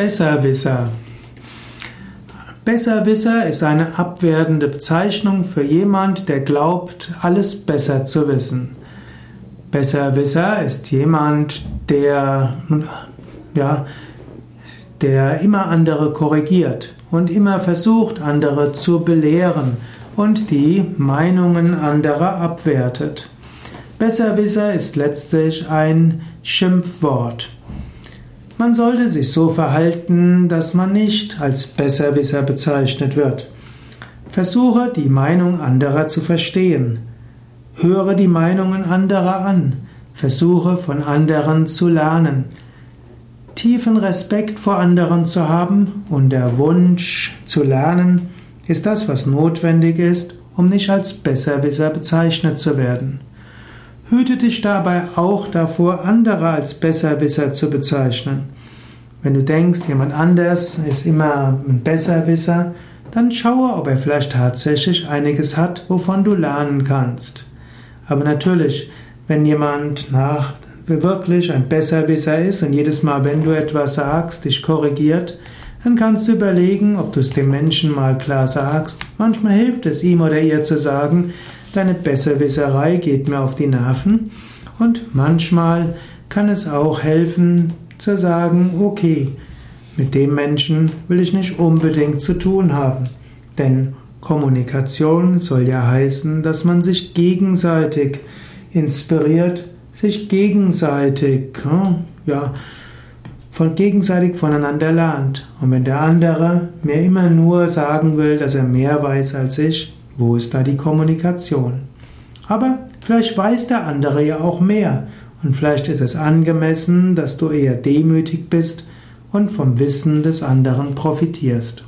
Besserwisser. Besserwisser ist eine abwertende Bezeichnung für jemand, der glaubt, alles besser zu wissen. Besserwisser ist jemand, der, ja, der immer andere korrigiert und immer versucht, andere zu belehren und die Meinungen anderer abwertet. Besserwisser ist letztlich ein Schimpfwort. Man sollte sich so verhalten, dass man nicht als Besserwisser bezeichnet wird. Versuche die Meinung anderer zu verstehen. Höre die Meinungen anderer an. Versuche von anderen zu lernen. Tiefen Respekt vor anderen zu haben und der Wunsch zu lernen ist das, was notwendig ist, um nicht als Besserwisser bezeichnet zu werden. Hüte dich dabei auch davor, andere als Besserwisser zu bezeichnen. Wenn du denkst, jemand anders ist immer ein Besserwisser, dann schaue, ob er vielleicht tatsächlich einiges hat, wovon du lernen kannst. Aber natürlich, wenn jemand nach wirklich ein Besserwisser ist und jedes Mal, wenn du etwas sagst, dich korrigiert, dann kannst du überlegen, ob du es dem Menschen mal klar sagst. Manchmal hilft es ihm oder ihr zu sagen, deine Besserwisserei geht mir auf die Nerven. Und manchmal kann es auch helfen zu sagen, okay, mit dem Menschen will ich nicht unbedingt zu tun haben. Denn Kommunikation soll ja heißen, dass man sich gegenseitig inspiriert, sich gegenseitig, ja, von gegenseitig voneinander lernt. Und wenn der andere mir immer nur sagen will, dass er mehr weiß als ich, wo ist da die Kommunikation? Aber vielleicht weiß der andere ja auch mehr. Und vielleicht ist es angemessen, dass du eher demütig bist und vom Wissen des anderen profitierst.